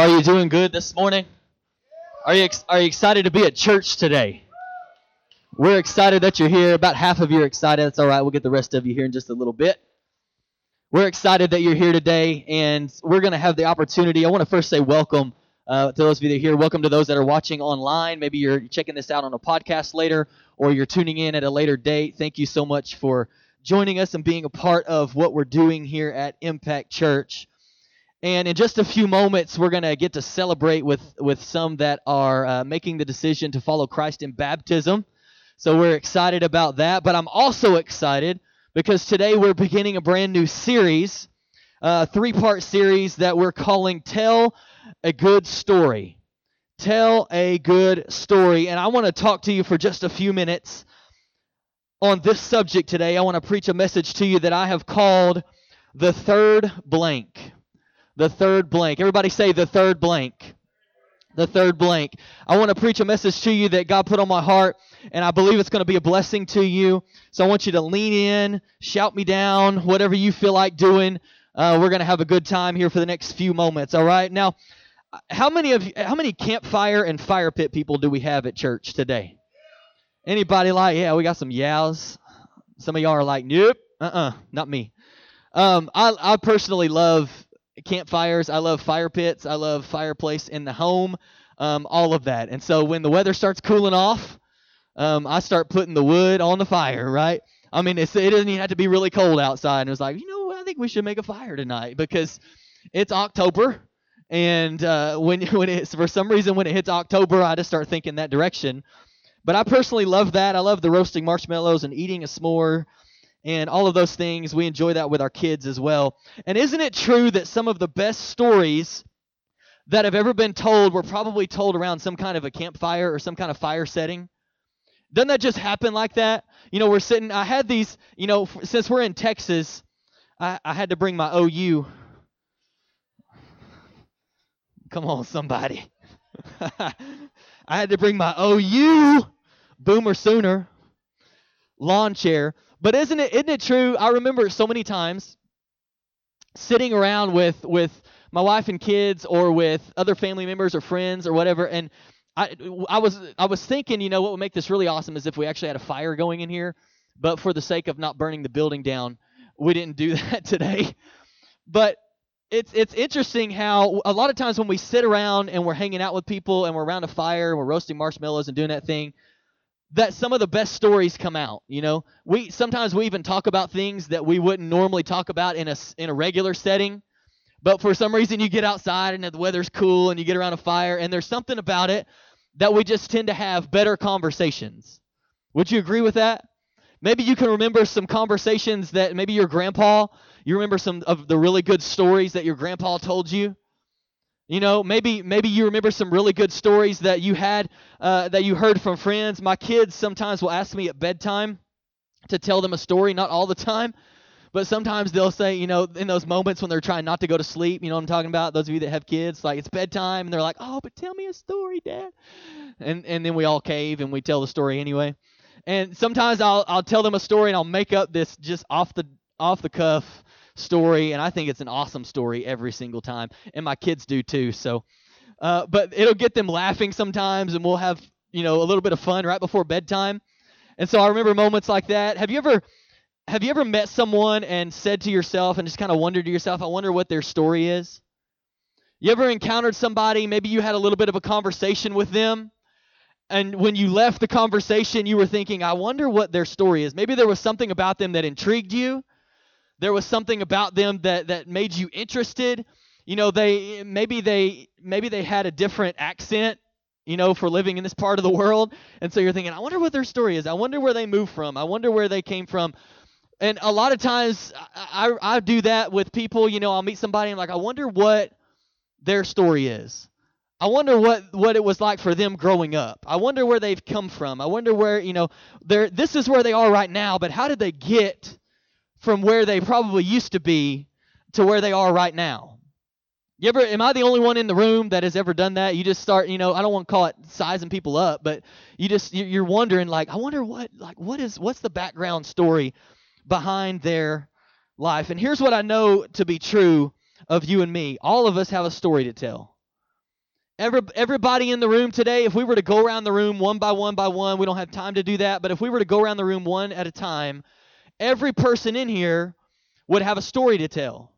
Are you doing good this morning? Are you ex- are you excited to be at church today? We're excited that you're here. About half of you are excited. That's all right. We'll get the rest of you here in just a little bit. We're excited that you're here today, and we're going to have the opportunity. I want to first say welcome uh, to those of you that are here. Welcome to those that are watching online. Maybe you're checking this out on a podcast later, or you're tuning in at a later date. Thank you so much for joining us and being a part of what we're doing here at Impact Church. And in just a few moments, we're going to get to celebrate with, with some that are uh, making the decision to follow Christ in baptism. So we're excited about that. But I'm also excited because today we're beginning a brand new series, a three part series that we're calling Tell a Good Story. Tell a Good Story. And I want to talk to you for just a few minutes on this subject today. I want to preach a message to you that I have called The Third Blank. The third blank. Everybody say the third blank. The third blank. I want to preach a message to you that God put on my heart, and I believe it's going to be a blessing to you. So I want you to lean in, shout me down, whatever you feel like doing. Uh, we're going to have a good time here for the next few moments. All right. Now, how many of you, how many campfire and fire pit people do we have at church today? Anybody like? Yeah, we got some yows. Some of y'all are like, nope, uh-uh, not me. Um, I, I personally love campfires. I love fire pits. I love fireplace in the home. Um, all of that. And so when the weather starts cooling off, um, I start putting the wood on the fire. Right. I mean, it doesn't even have to be really cold outside. And it's like, you know, I think we should make a fire tonight because it's October. And uh, when when it's for some reason when it hits October, I just start thinking that direction. But I personally love that. I love the roasting marshmallows and eating a s'more and all of those things. We enjoy that with our kids as well. And isn't it true that some of the best stories that have ever been told were probably told around some kind of a campfire or some kind of fire setting? Doesn't that just happen like that? You know, we're sitting, I had these, you know, since we're in Texas, I, I had to bring my OU. Come on, somebody. I had to bring my OU Boomer Sooner lawn chair but isn't it isn't it true? I remember so many times sitting around with with my wife and kids or with other family members or friends or whatever and I I was I was thinking, you know, what would make this really awesome is if we actually had a fire going in here, but for the sake of not burning the building down, we didn't do that today. But it's it's interesting how a lot of times when we sit around and we're hanging out with people and we're around a fire and we're roasting marshmallows and doing that thing, that some of the best stories come out. You know, we sometimes we even talk about things that we wouldn't normally talk about in a in a regular setting, but for some reason you get outside and the weather's cool and you get around a fire and there's something about it that we just tend to have better conversations. Would you agree with that? Maybe you can remember some conversations that maybe your grandpa, you remember some of the really good stories that your grandpa told you you know, maybe maybe you remember some really good stories that you had uh, that you heard from friends. My kids sometimes will ask me at bedtime to tell them a story, not all the time, but sometimes they'll say, you know, in those moments when they're trying not to go to sleep, you know what I'm talking about? Those of you that have kids, like it's bedtime, and they're like, "Oh, but tell me a story, Dad," and and then we all cave and we tell the story anyway. And sometimes I'll I'll tell them a story and I'll make up this just off the off the cuff story, and I think it's an awesome story every single time, and my kids do too. So, uh, but it'll get them laughing sometimes, and we'll have you know a little bit of fun right before bedtime. And so I remember moments like that. Have you ever have you ever met someone and said to yourself and just kind of wondered to yourself, I wonder what their story is? You ever encountered somebody, maybe you had a little bit of a conversation with them, and when you left the conversation, you were thinking, I wonder what their story is. Maybe there was something about them that intrigued you there was something about them that that made you interested. You know they maybe they maybe they had a different accent you know for living in this part of the world. And so you're thinking i wonder what their story is. I wonder where they moved from. I wonder where they came from. And a lot of times I, I, I do that with people. You know i'll meet somebody and like i wonder what their story is. I wonder what, what it was like for them growing up. I wonder where they've come from. I wonder where, you know, they're this is where they are right now, but how did they get from where they probably used to be to where they are right now. You ever am I the only one in the room that has ever done that? You just start, you know, I don't want to call it sizing people up, but you just you're wondering like, I wonder what like what is what's the background story behind their life. And here's what I know to be true of you and me. All of us have a story to tell. Every, everybody in the room today, if we were to go around the room one by one by one, we don't have time to do that, but if we were to go around the room one at a time, every person in here would have a story to tell.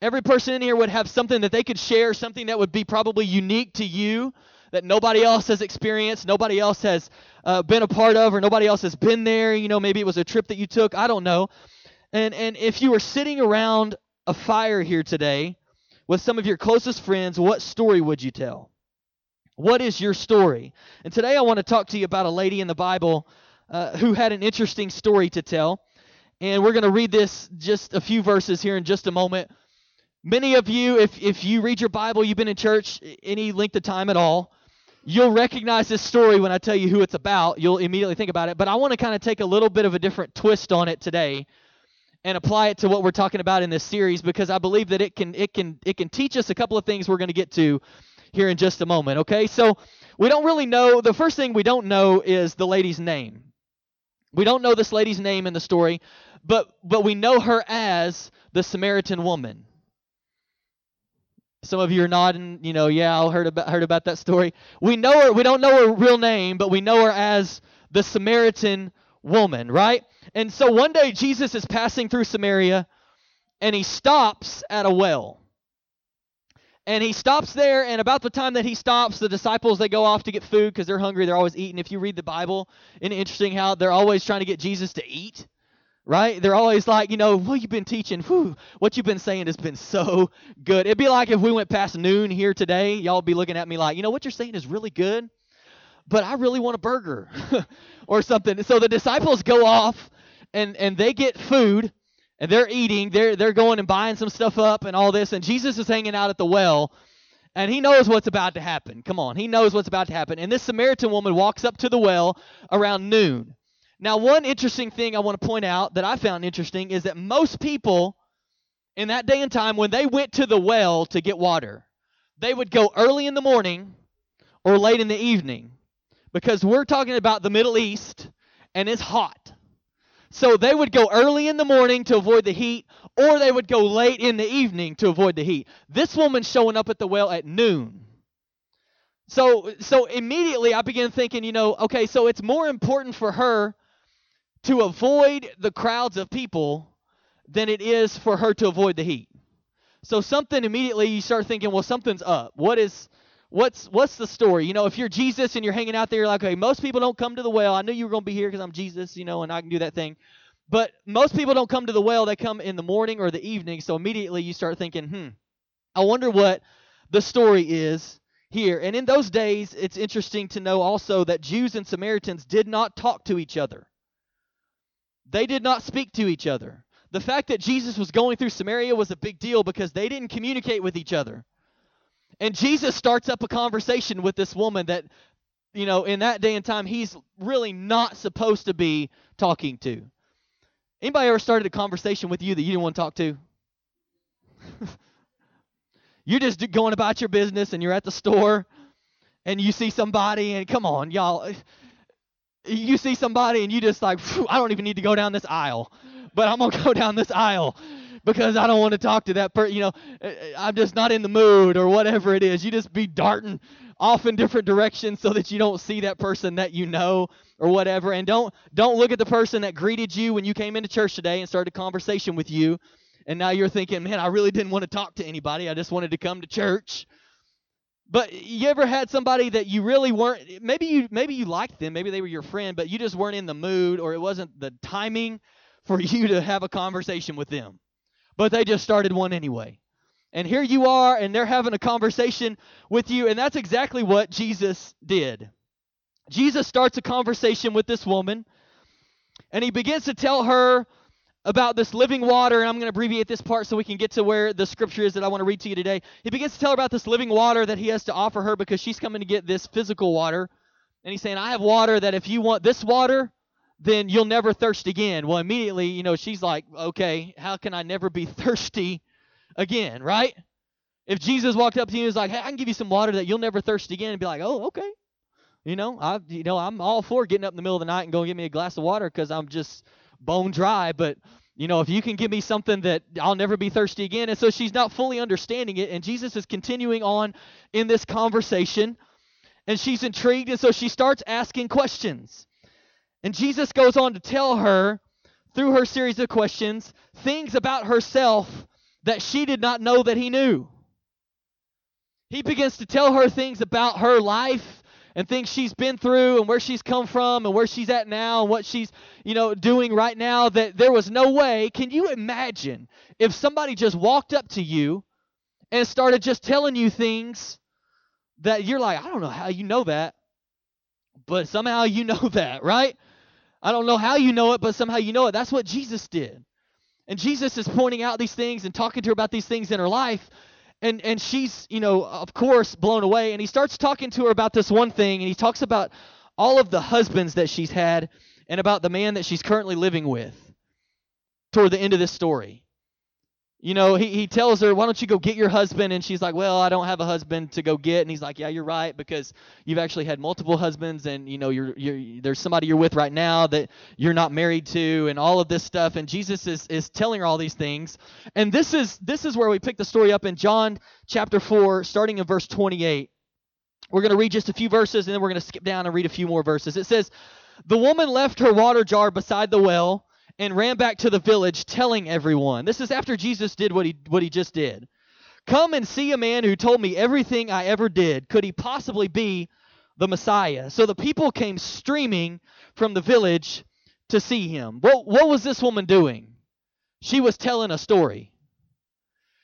Every person in here would have something that they could share, something that would be probably unique to you, that nobody else has experienced, nobody else has uh, been a part of, or nobody else has been there. You know, maybe it was a trip that you took. I don't know. And and if you were sitting around a fire here today with some of your closest friends, what story would you tell? What is your story? And today I want to talk to you about a lady in the Bible uh, who had an interesting story to tell. And we're going to read this just a few verses here in just a moment. Many of you, if, if you read your Bible, you've been in church any length of time at all, you'll recognize this story when I tell you who it's about. You'll immediately think about it. But I want to kind of take a little bit of a different twist on it today and apply it to what we're talking about in this series because I believe that it can it can it can teach us a couple of things we're going to get to here in just a moment. Okay, so we don't really know. The first thing we don't know is the lady's name. We don't know this lady's name in the story, but but we know her as the Samaritan woman. Some of you are nodding, you know, yeah, I heard about heard about that story. We know her, we don't know her real name, but we know her as the Samaritan woman, right? And so one day Jesus is passing through Samaria and he stops at a well. And he stops there, and about the time that he stops, the disciples they go off to get food because they're hungry. They're always eating. If you read the Bible, it's interesting how they're always trying to get Jesus to eat right? They're always like, you know, what you've been teaching, whew, what you've been saying has been so good. It'd be like if we went past noon here today, y'all be looking at me like, you know, what you're saying is really good, but I really want a burger or something. So the disciples go off and and they get food and they're eating. They're they're going and buying some stuff up and all this, and Jesus is hanging out at the well. And he knows what's about to happen. Come on, he knows what's about to happen. And this Samaritan woman walks up to the well around noon. Now, one interesting thing I want to point out that I found interesting is that most people in that day and time, when they went to the well to get water, they would go early in the morning or late in the evening because we're talking about the Middle East and it's hot. So they would go early in the morning to avoid the heat, or they would go late in the evening to avoid the heat. This woman's showing up at the well at noon. So so immediately I began thinking, you know, okay, so it's more important for her to avoid the crowds of people than it is for her to avoid the heat. So something immediately you start thinking, well, something's up. What is what's what's the story? You know, if you're Jesus and you're hanging out there, you're like, okay, most people don't come to the well. I knew you were going to be here because I'm Jesus, you know, and I can do that thing. But most people don't come to the well. They come in the morning or the evening. So immediately you start thinking, hmm, I wonder what the story is here. And in those days, it's interesting to know also that Jews and Samaritans did not talk to each other. They did not speak to each other. The fact that Jesus was going through Samaria was a big deal because they didn't communicate with each other. And Jesus starts up a conversation with this woman that, you know, in that day and time, he's really not supposed to be talking to. Anybody ever started a conversation with you that you didn't want to talk to? you're just going about your business and you're at the store and you see somebody and come on, y'all you see somebody and you just like, I don't even need to go down this aisle, but I'm gonna go down this aisle because I don't want to talk to that person. You know, uh, uh, I'm just not in the mood or whatever it is. You just be darting off in different directions so that you don't see that person that you know or whatever. And don't don't look at the person that greeted you when you came into church today and started a conversation with you. And now you're thinking, man, I really didn't want to talk to anybody. I just wanted to come to church. But you ever had somebody that you really weren't maybe you maybe you liked them, maybe they were your friend, but you just weren't in the mood or it wasn't the timing for you to have a conversation with them. But they just started one anyway. And here you are and they're having a conversation with you and that's exactly what Jesus did. Jesus starts a conversation with this woman and he begins to tell her about this living water, and I'm going to abbreviate this part so we can get to where the scripture is that I want to read to you today. He begins to tell her about this living water that he has to offer her because she's coming to get this physical water. And he's saying, I have water that if you want this water, then you'll never thirst again. Well, immediately, you know, she's like, okay, how can I never be thirsty again, right? If Jesus walked up to you and was like, hey, I can give you some water that you'll never thirst again, and be like, oh, okay. You know, I, you know, I'm all for getting up in the middle of the night and going get me a glass of water because I'm just bone dry, but You know, if you can give me something that I'll never be thirsty again. And so she's not fully understanding it. And Jesus is continuing on in this conversation. And she's intrigued. And so she starts asking questions. And Jesus goes on to tell her, through her series of questions, things about herself that she did not know that he knew. He begins to tell her things about her life and things she's been through and where she's come from and where she's at now and what she's, you know, doing right now that there was no way. Can you imagine if somebody just walked up to you and started just telling you things that you're like, I don't know how you know that, but somehow you know that, right? I don't know how you know it, but somehow you know it. That's what Jesus did. And Jesus is pointing out these things and talking to her about these things in her life and and she's you know of course blown away. And he starts talking to her about this one thing and he talks about all of the husbands that she's had and about the man that she's currently living with toward the end of this story you know, he, he tells her, Why don't you go get your husband? And she's like, Well, I don't have a husband to go get. And he's like, Yeah, you're right, because you've actually had multiple husbands, and, you know, you're, you're, there's somebody you're with right now that you're not married to, and all of this stuff. And Jesus is, is telling her all these things. And this is, this is where we pick the story up in John chapter 4, starting in verse 28. We're going to read just a few verses, and then we're going to skip down and read a few more verses. It says, The woman left her water jar beside the well and ran back to the village telling everyone. This is after Jesus did what he what he just did. Come and see a man who told me everything I ever did. Could he possibly be the Messiah? So the people came streaming from the village to see him. What what was this woman doing? She was telling a story.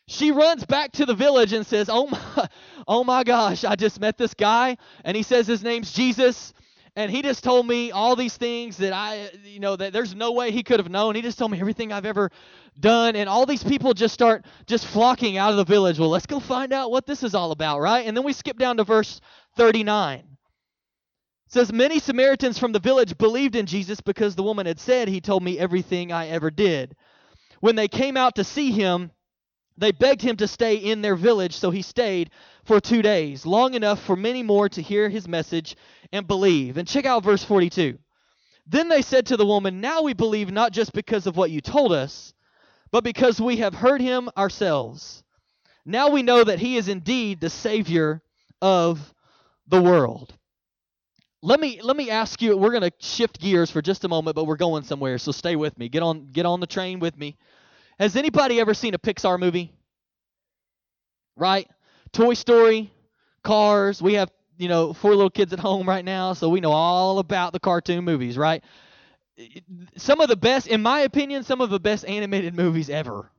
She runs back to the village and says, "Oh my, oh my gosh! I just met this guy, and he says his name's Jesus, and he just told me all these things that I, you know, that there's no way he could have known. He just told me everything I've ever done, and all these people just start just flocking out of the village. Well, let's go find out what this is all about, right? And then we skip down to verse 39. It says, Many Samaritans from the village believed in Jesus because the woman had said, He told me everything I ever did. When they came out to see him, they begged him to stay in their village, so he stayed for two days, long enough for many more to hear his message and believe. And check out verse 42. Then they said to the woman, Now we believe not just because of what you told us, but because we have heard him ourselves. Now we know that he is indeed the Savior of the world. Let me let me ask you. We're to shift gears for just a moment, but we're going somewhere, so stay with me. Get on get on the train with me. Has anybody ever seen a Pixar movie? Right? Toy Story, Cars. We have, you know, four little kids at home right now, so we know all about the cartoon movies, right? Some of the best, in my opinion, some of the best animated movies ever.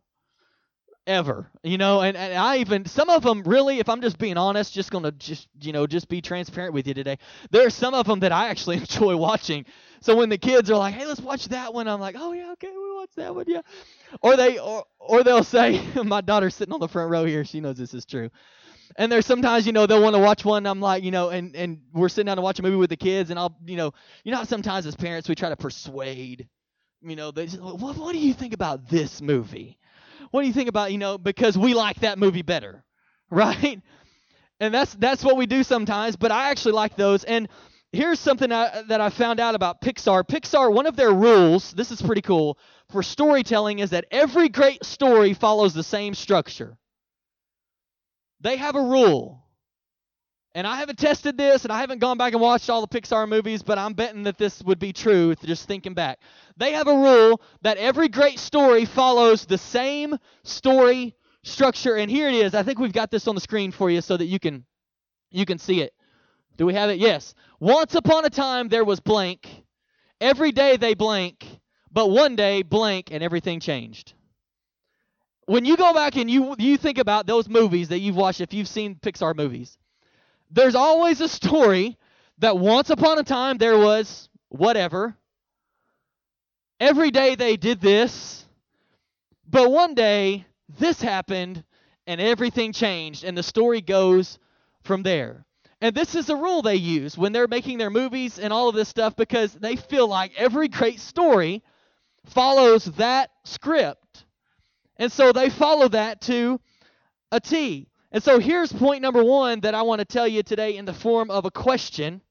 Ever. You know, and, and I even, some of them really, if I'm just being honest, just to just, you know, just be transparent with you today. There are some of them that I actually enjoy watching. So when the kids are like, "Hey, let's watch that one," I'm like, "Oh yeah, okay, we watch that one, yeah." Or they, or, or they'll say, "My daughter's sitting on the front row here. She knows this is true." And there's sometimes, you know, they'll want to watch one. I'm like, you know, and and we're sitting down to watch a movie with the kids, and I'll, you know, you know, sometimes as parents we try to persuade, you know, they just, what what do you think about this movie? What do you think about, you know, because we like that movie better, right? And that's that's what we do sometimes. But I actually like those, and here's something I, that I found out about Pixar. Pixar, one of their rules, this is pretty cool, for storytelling is that every great story follows the same structure. They have a rule. And I haven't tested this and I haven't gone back and watched all the Pixar movies, but I'm betting that this would be true just thinking back. They have a rule that every great story follows the same story structure. And here it is. I think we've got this on the screen for you so that you can you can see it. Do we have it? Yes. Once upon a time there was blank. Every day they blank, but one day blank and everything changed. When you go back and you you think about those movies that you've watched if you've seen Pixar movies, there's always a story that once upon a time there was whatever. Every day they did this, but one day this happened and everything changed and the story goes from there. And this is a rule they use when they're making their movies and all of this stuff because they feel like every great story follows that script. And so they follow that to a T. And so here's point number one that I want to tell you today in the form of a question.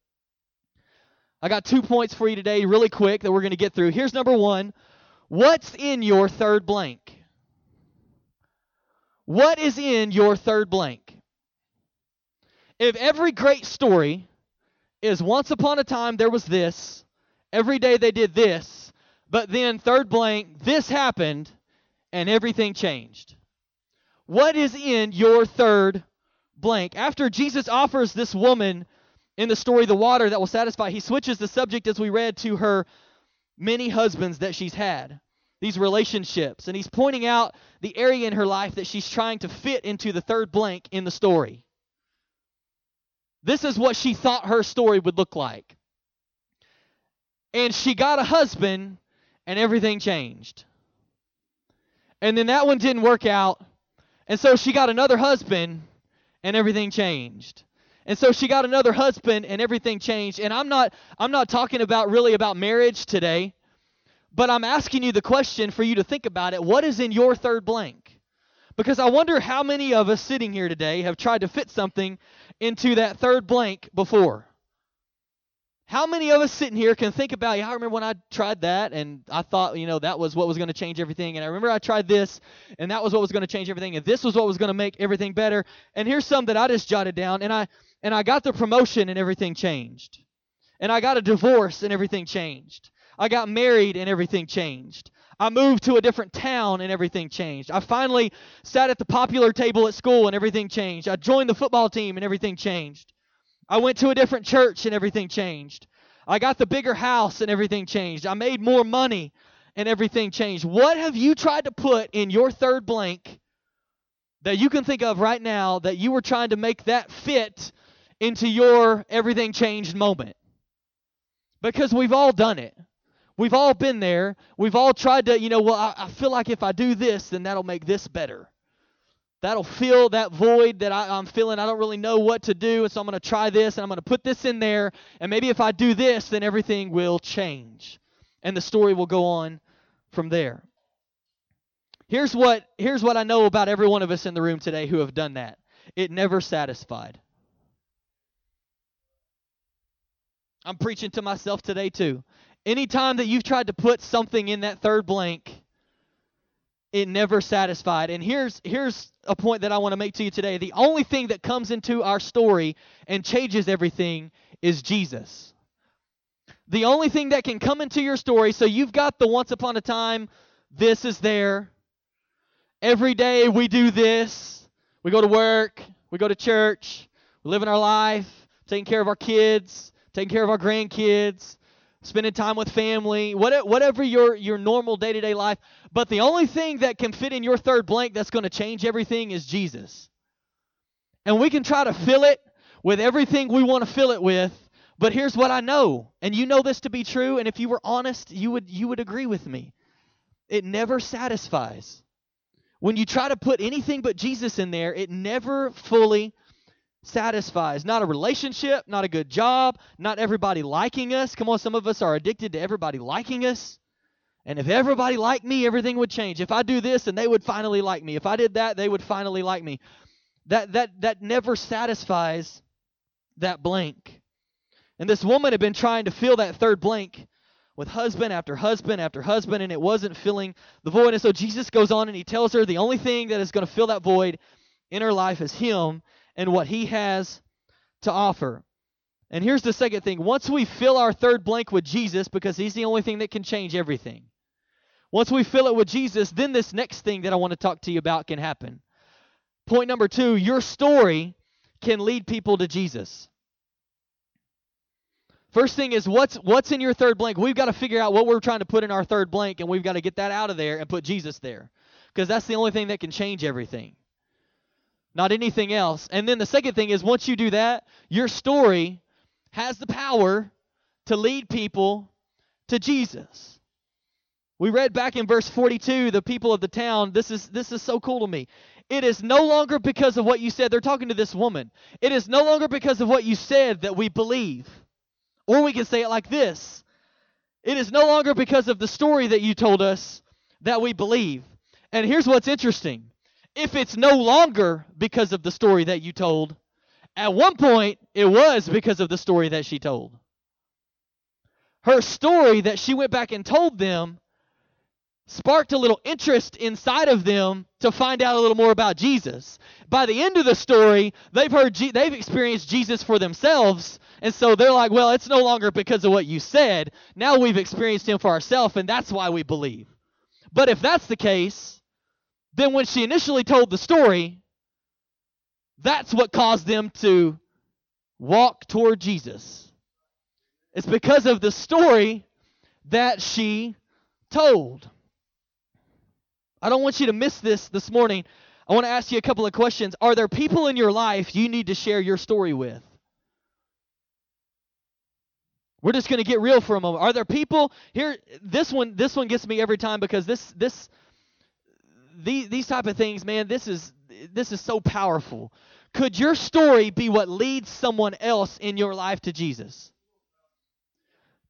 I got two points for you today, really quick, that we're going to get through. Here's number one What's in your third blank? What is in your third blank? If every great story is once upon a time there was this, every day they did this, but then third blank, this happened and everything changed. What is in your third blank? After Jesus offers this woman in the story the water that will satisfy, he switches the subject as we read to her many husbands that she's had these relationships. And he's pointing out the area in her life that she's trying to fit into the third blank in the story. This is what she thought her story would look like. And she got a husband, and everything changed. And then that one didn't work out. And so she got another husband, and everything changed. And so she got another husband and everything changed. And I'm not I'm not talking about really about marriage today. But I'm asking you the question for you to think about it. What is in your third blank? Because I wonder how many of us sitting here today have tried to fit something into that third blank before. How many of us sitting here can think about, yeah, I remember when I tried that and I thought, you know, that was what was going to change everything. And I remember I tried this and that was what was going to change everything. And this was what was going to make everything better. And here's some that I just jotted down and I and I got the promotion and everything changed. And I got a divorce and everything changed. I got married and everything changed. I moved to a different town and everything changed. I finally sat at the popular table at school and everything changed. I joined the football team and everything changed. I went to a different church and everything changed. I got the bigger house and everything changed. I made more money and everything changed. What have you tried to put in your third blank that you can think of right now that you were trying to make that fit into your everything changed moment? Because we've all done it. We've all been there. We've all tried to, you know, well, I, I feel like if I do this, then that'll make this better. That'll fill that void that I, I'm feeling. I don't really know what to do, and so I'm going to try this, and I'm going to put this in there, and maybe if I do this, then everything will change, and the story will go on from there. Here's what here's what I know about every one of us in the room today who have done that. It never satisfied. I'm preaching to myself today too. Anytime that you've tried to put something in that third blank, it never satisfied. And here's here's a point that I want to make to you today. The only thing that comes into our story and changes everything is Jesus. The only thing that can come into your story, so you've got the once upon a time, this is there. Every day we do this. We go to work, we go to church, we live in our life, taking care of our kids, taking care of our grandkids, spending time with family, whatever your, your normal day to day life. But the only thing that can fit in your third blank that's going to change everything is Jesus. And we can try to fill it with everything we want to fill it with. But here's what I know, and you know this to be true, and if you were honest, you would you would agree with me. It never satisfies. When you try to put anything but Jesus in there, it never fully satisfies. Not a relationship, not a good job, not everybody liking us. Come on, some of us are addicted to everybody liking us. And if everybody liked me, everything would change. If I do this, and they would finally like me. If I did that, they would finally like me. That that that never satisfies that blank. And this woman had been trying to fill that third blank with husband after husband after husband, and it wasn't filling the void. And so Jesus goes on and he tells her the only thing that is going to fill that void in her life is him and what he has to offer. And here's the second thing once we fill our third blank with Jesus, because he's the only thing that can change everything, once we fill it with Jesus, then this next thing that I want to talk to you about can happen. Point number two your story can lead people to Jesus. First thing is what's what's in your third blank? We've got to figure out what we're trying to put in our third blank and we've got to get that out of there and put Jesus there. Because that's the only thing that can change everything not anything else. And then the second thing is once you do that, your story has the power to lead people to Jesus. We read back in verse 42, the people of the town, this is this is so cool to me. It is no longer because of what you said. They're talking to this woman. It is no longer because of what you said that we believe. Or we can say it like this. It is no longer because of the story that you told us that we believe. And here's what's interesting if it's no longer because of the story that you told, at one point it was because of the story that she told. Her story that she went back and told them sparked a little interest inside of them to find out a little more about Jesus. By the end of the story, they've heard they've experienced Jesus for themselves, and so they're like, "Well, it's no longer because of what you said. Now we've experienced him for ourselves, and that's why we believe." But if that's the case, then when she initially told the story, that's what caused them to walk toward Jesus. It's because of the story that she told. I don't want you to miss this this morning. I want to ask you a couple of questions. Are there people in your life you need to share your story with? We're just going to get real for a moment. Are there people here this one this one gets me every time because this this these these type of things, man, this is this is so powerful. Could your story be what leads someone else in your life to Jesus?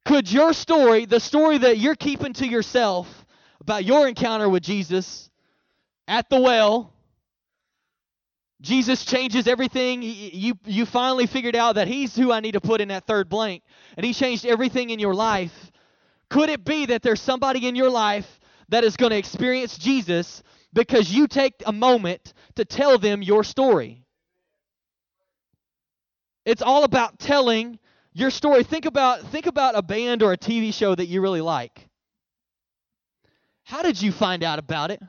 Could your story, the story that you're keeping to yourself about your encounter with Jesus at the well, Jesus changes everything. You you finally figured out that he's who I need to put in that third blank, and he changed everything in your life. Could it be that there's somebody in your life that is going to experience Jesus because you take a moment to tell them your story? It's all about telling your story. Think about think about a band or a TV show that you really like. How did you find out about it?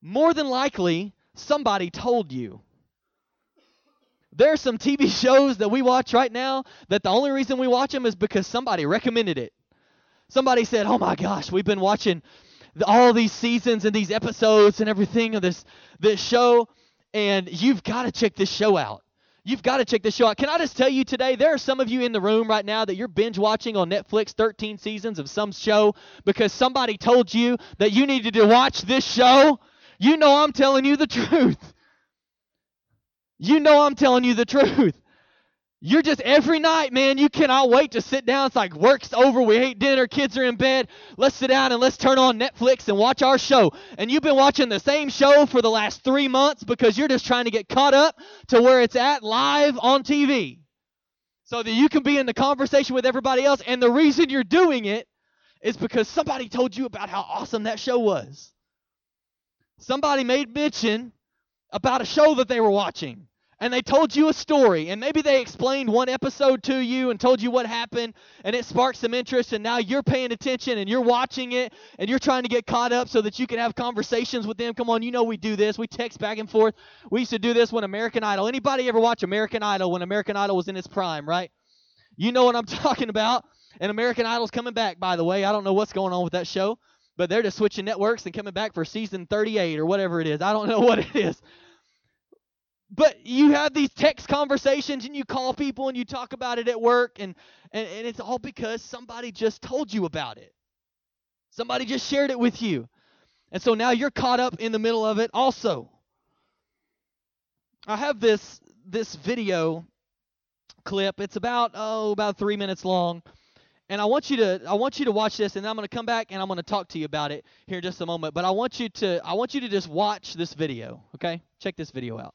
More than likely, somebody told you. There are some TV shows that we watch right now that the only reason we watch them is because somebody recommended it. Somebody said, "Oh my gosh, we've been watching all these seasons and these episodes and everything of this this show, and you've got to check this show out." You've got to check this show out. Can I just tell you today, there are some of you in the room right now that you're binge watching on Netflix 13 seasons of some show because somebody told you that you needed to watch this show. You know I'm telling you the truth. You know I'm telling you the truth. You're just every night, man, you cannot wait to sit down. It's like work's over, we ate dinner, kids are in bed. Let's sit down and let's turn on Netflix and watch our show. And you've been watching the same show for the last three months because you're just trying to get caught up to where it's at live on TV. So that you can be in the conversation with everybody else. And the reason you're doing it is because somebody told you about how awesome that show was. Somebody made mention about a show that they were watching and they told you a story and maybe they explained one episode to you and told you what happened and it sparked some interest and now you're paying attention and you're watching it and you're trying to get caught up so that you can have conversations with them. Come on you know we do this. We text back and forth. We used to do this when american idol anybody ever watch american idol when american idol was in its prime right? You know what i'm talking about. And american idol's coming back by the way. I don't know what's going on with that show but they're just switching networks and coming back for season 38 or whatever it is. I don't know what it is but you have these text conversations and you call people and you talk about it at work and, and, and it's all because somebody just told you about it. Somebody just shared it with you. And so now you're caught up in the middle of it also. I have this this video clip. It's about oh about three minutes long. And i want you to i want you to watch this and i'm going to come back and i'm going to talk to you about it here in just a moment. But i want you to i want you to just watch this video okay? Check this video out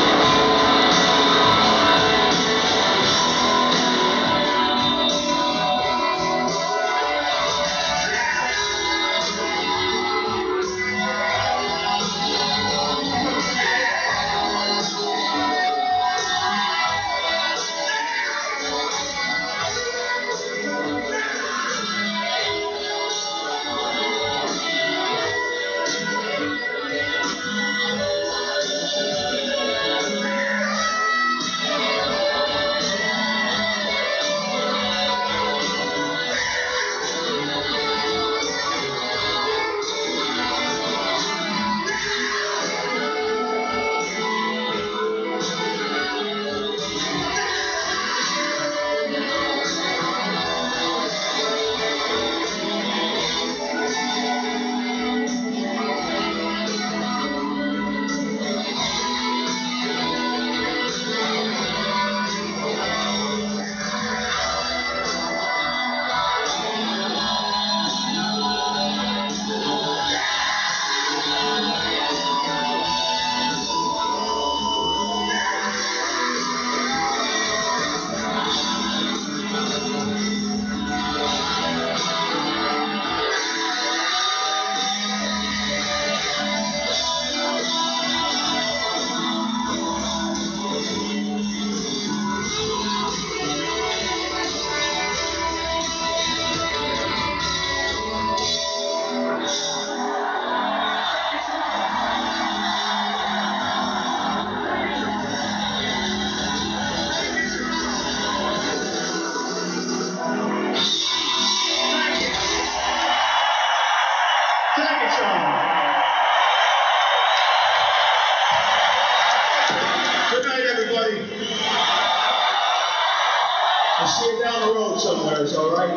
All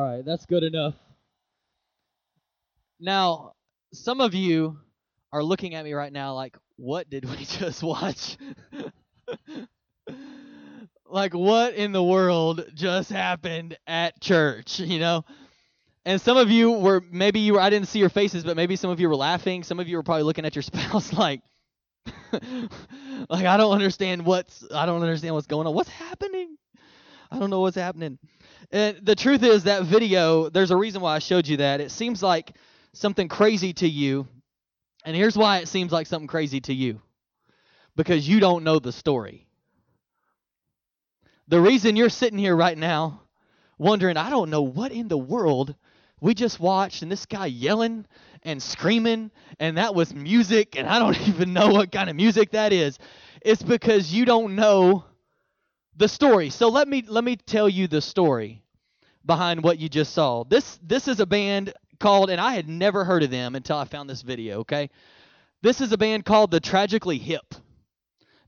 right, that's good enough. Now, some of you are looking at me right now like, what did we just watch? Like, what in the world just happened at church, you know? And some of you were, maybe you were, I didn't see your faces, but maybe some of you were laughing. Some of you were probably looking at your spouse like, like, I don't understand what's, I don't understand what's going on. What's happening? I don't know what's happening. And the truth is that video, there's a reason why I showed you that. It seems like something crazy to you. And here's why it seems like something crazy to you. Because you don't know the story. The reason you're sitting here right now wondering, I don't know what in the world we just watched and this guy yelling and screaming and that was music and I don't even know what kind of music that is. It's because you don't know the story. So let me let me tell you the story behind what you just saw. This this is a band called and I had never heard of them until I found this video, okay? This is a band called The Tragically Hip.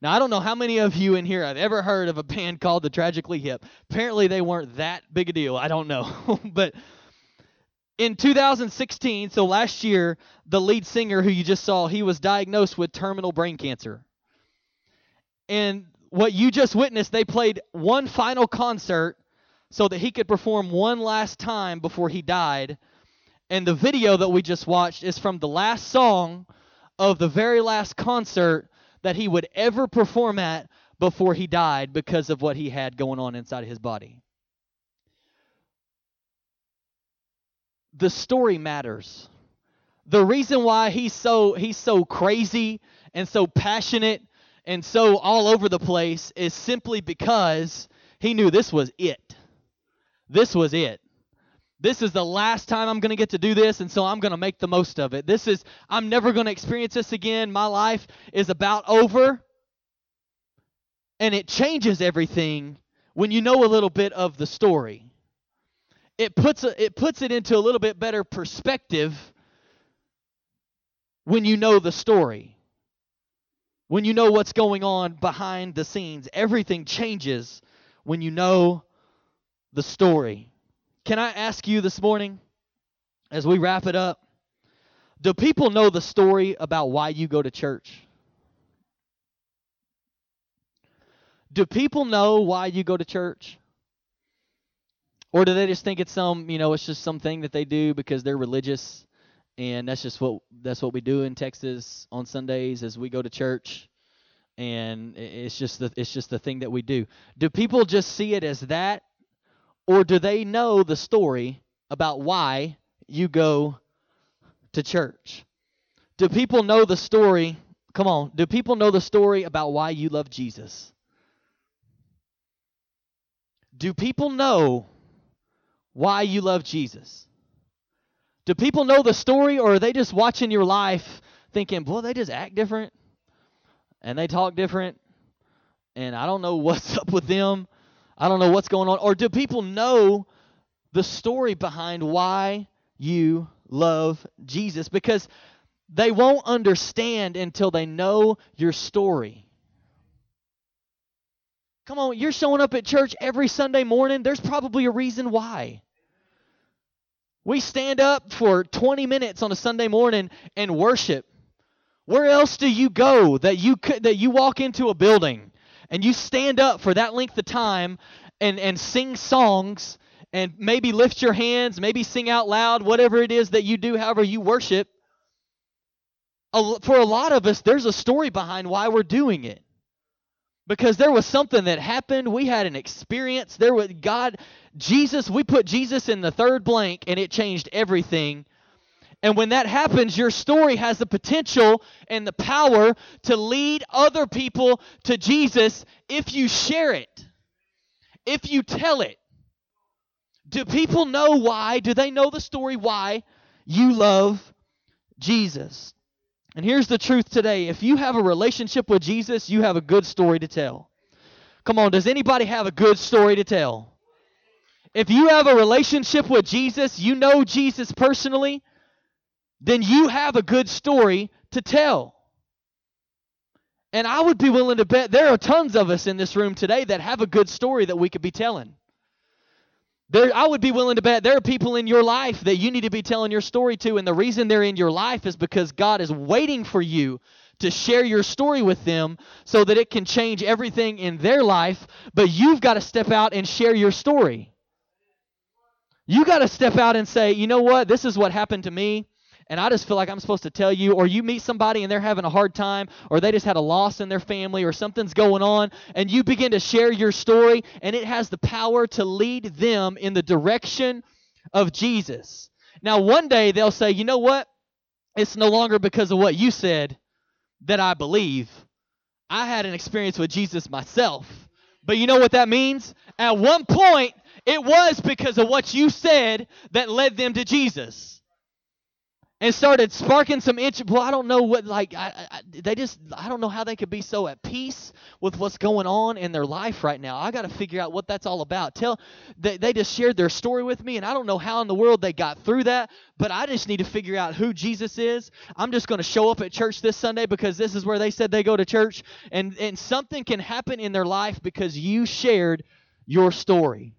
Now I don't know how many of you in here have ever heard of a band called The Tragically Hip. Apparently they weren't that big a deal. I don't know. but in 2016, so last year, the lead singer who you just saw, he was diagnosed with terminal brain cancer. And what you just witnessed, they played one final concert so that he could perform one last time before he died. And the video that we just watched is from the last song of the very last concert that he would ever perform at before he died because of what he had going on inside his body. The story matters. The reason why he's so he's so crazy and so passionate and so all over the place is simply because he knew this was it. This was it. This is the last time I'm going to get to do this, and so I'm going to make the most of it. This is, I'm never going to experience this again. My life is about over. And it changes everything when you know a little bit of the story. It puts, a, it puts it into a little bit better perspective when you know the story when you know what's going on behind the scenes. Everything changes when you know the story. Can I ask you this morning, as we wrap it up, do people know the story about why you go to church? Do people know why you go to church? Or do they just think it's some, you know, it's just something that they do because they're religious and that's just what that's what we do in Texas on Sundays as we go to church and it's just the it's just the thing that we do. Do people just see it as that or do they know the story about why you go to church? Do people know the story? Come on, do people know the story about why you love Jesus? Do people know why you love Jesus? Do people know the story, or are they just watching your life thinking, boy, they just act different and they talk different, and I don't know what's up with them? I don't know what's going on. Or do people know the story behind why you love Jesus? Because they won't understand until they know your story. Come on, you're showing up at church every Sunday morning. There's probably a reason why. We stand up for 20 minutes on a Sunday morning and worship. Where else do you go that you could, that you walk into a building and you stand up for that length of time and and sing songs and maybe lift your hands, maybe sing out loud, whatever it is that you do, however you worship. For a lot of us, there's a story behind why we're doing it. Because there was something that happened. We had an experience. There was god jesus we put jesus in the third blank and it changed everything and when that happens your story has the potential and the power to lead other people to jesus if you share it if you tell it do people know why do they know the story why you love jesus and here's the truth today if you have a relationship with Jesus, you have a good story to tell. Come on, does anybody have a good story to tell? If you have a relationship with Jesus, you know Jesus personally, then you have a good story to tell. And I would be willing to bet there are tons of us in this room today that have a good story that we could be telling. There, I would be willing to bet there are people in your life that you need to be telling your story to, and the reason they're in your life is because God is waiting for you to share your story with them so that it can change everything in their life, but you've got to step out and share your story. You got to step out and say, you know what, this is what happened to me and I just feel like I'm supposed to tell you, or you meet somebody and they're having a hard time, or they just had a loss in their family, or something's going on, and you begin to share your story, and it has the power to lead them in the direction of Jesus. Now, one day they'll say, you know what? It's no longer because of what you said that I believe. I had an experience with Jesus myself. But you know what that means? At one point, it was because of what you said that led them to Jesus and started sparking some interest. Well, I don't know what like I, I, they just I don't know how they could be so at peace with what's going on in their life right now. I got to figure out what that's all about. Tell they they just shared their story with me, and I don't know how in the world they got through that, but I just need to figure out who Jesus is. I'm just going to show up at church this Sunday because this is where they said they go to church, and and something can happen in their life because you shared your story.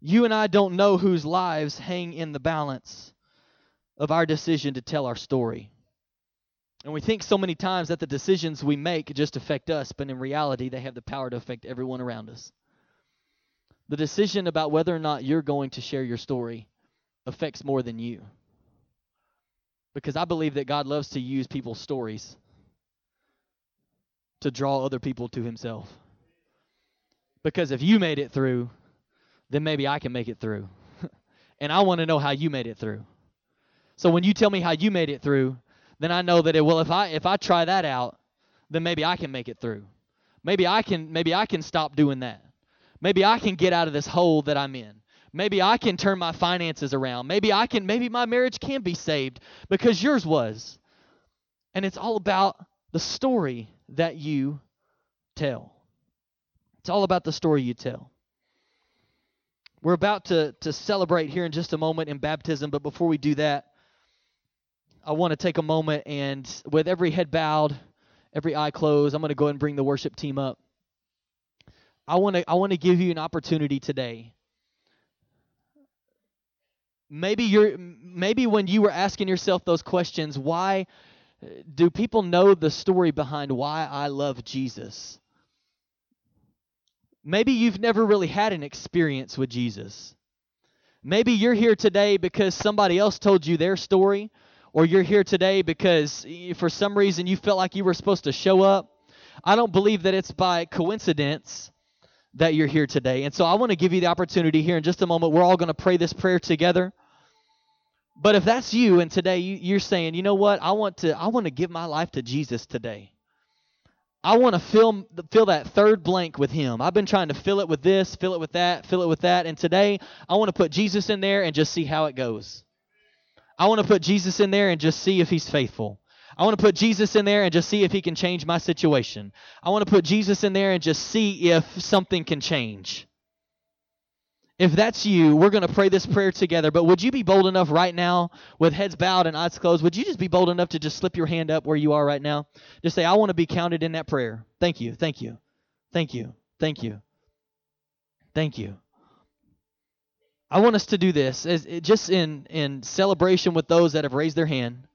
You and I don't know whose lives hang in the balance of our decision to tell our story. And we think so many times that the decisions we make just affect us, but in reality, they have the power to affect everyone around us. The decision about whether or not you're going to share your story affects more than you. Because I believe that God loves to use people's stories to draw other people to Himself. Because if you made it through, then maybe I can make it through. and I want to know how you made it through. So when you tell me how you made it through, then I know that it well if I if I try that out, then maybe I can make it through. Maybe I can maybe I can stop doing that. Maybe I can get out of this hole that I'm in. Maybe I can turn my finances around. Maybe I can maybe my marriage can be saved because yours was. And it's all about the story that you tell. It's all about the story you tell. We're about to, to celebrate here in just a moment in baptism, but before we do that, I want to take a moment and, with every head bowed, every eye closed, I'm going to go ahead and bring the worship team up. I want to I want to give you an opportunity today. Maybe you're maybe when you were asking yourself those questions, why do people know the story behind why I love Jesus? Maybe you've never really had an experience with Jesus. Maybe you're here today because somebody else told you their story, or you're here today because for some reason you felt like you were supposed to show up. I don't believe that it's by coincidence that you're here today. And so I want to give you the opportunity here in just a moment. We're all going to pray this prayer together. But if that's you and today you're saying, you know what, I want to I want to give my life to Jesus today. I want to fill fill that third blank with him. I've been trying to fill it with this, fill it with that, fill it with that, and today I want to put Jesus in there and just see how it goes. I want to put Jesus in there and just see if he's faithful. I want to put Jesus in there and just see if he can change my situation. I want to put Jesus in there and just see if something can change. If that's you, we're going to pray this prayer together. But would you be bold enough right now, with heads bowed and eyes closed, would you just be bold enough to just slip your hand up where you are right now? Just say, I want to be counted in that prayer. Thank you. Thank you. Thank you. Thank you. Thank you. I want us to do this as just in in celebration with those that have raised their hand,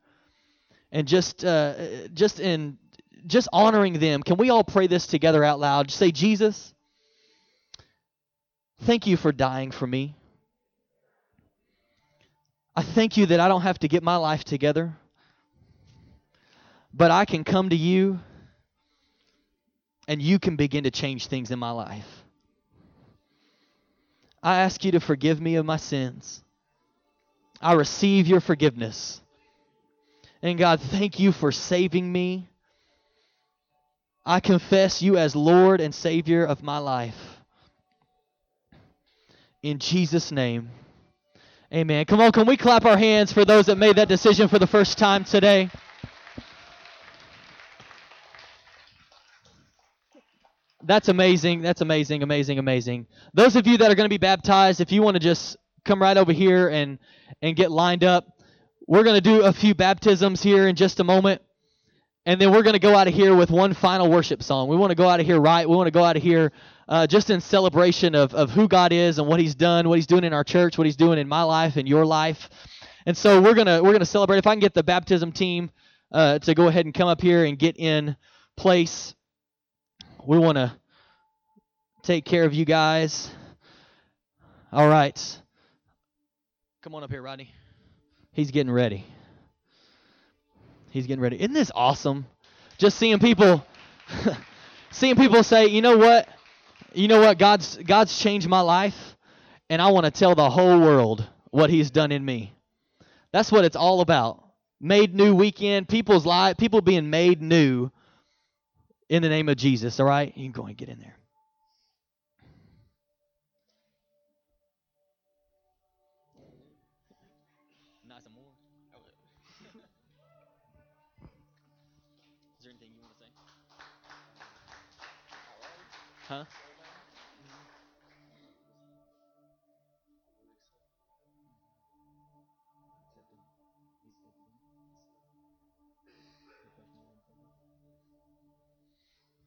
and just uh, just in just honoring them. Can we all pray this together out loud? Just say, Jesus. Thank you for dying for me. I thank you that I don't have to get my life together, but I can come to you and you can begin to change things in my life. I ask you to forgive me of my sins. I receive your forgiveness. And God, thank you for saving me. I confess you as Lord and Savior of my life in Jesus' name. Amen. Come on, can we clap our hands for those that made that decision for the first time today? That's amazing. That's amazing, amazing, amazing. Those of you that are going to be baptized, if you want to just come right over here and and get lined up, we're going to do a few baptisms here in just a moment. And then we're going to go out of here with one final worship song. We want to go out of here right. We want to go out of here uh, just in celebration of, of who God is and what He's done, what He's doing in our church, what He's doing in my life and your life. And so we're gonna we're gonna celebrate. If I can get the baptism team uh, to go ahead and come up here and get in place, we want to take care of you guys. All right, come on up here, Rodney. He's getting ready. He's getting ready. Isn't this awesome? Just seeing people, seeing people say, you know what, you know what, God's God's changed my life, and I want to tell the whole world what He's done in me. That's what it's all about. Made new weekend, people's life, people being made new in the name of Jesus. All right, you can go and get in there.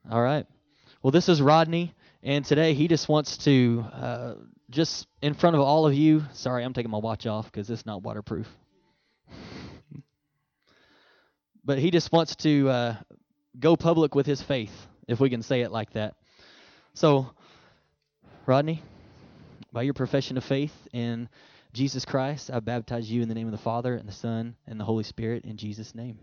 All right. Well, this is Rodney, and today he just wants to, uh, just in front of all of you. Sorry, I'm taking my watch off because it's not waterproof. but he just wants to uh, go public with his faith, if we can say it like that. So, Rodney, by your profession of faith in Jesus Christ, I baptize you in the name of the Father and the Son and the Holy Spirit in Jesus' name.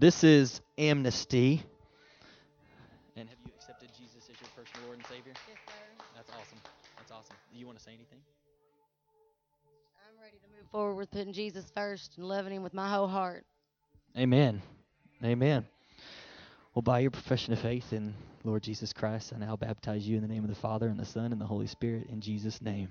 This is amnesty. And have you accepted Jesus as your personal Lord and Savior? Yes, sir. That's awesome. That's awesome. Do you want to say anything? I'm ready to move forward with putting Jesus first and loving Him with my whole heart. Amen. Amen. Well, by your profession of faith in Lord Jesus Christ, I now baptize you in the name of the Father and the Son and the Holy Spirit in Jesus' name.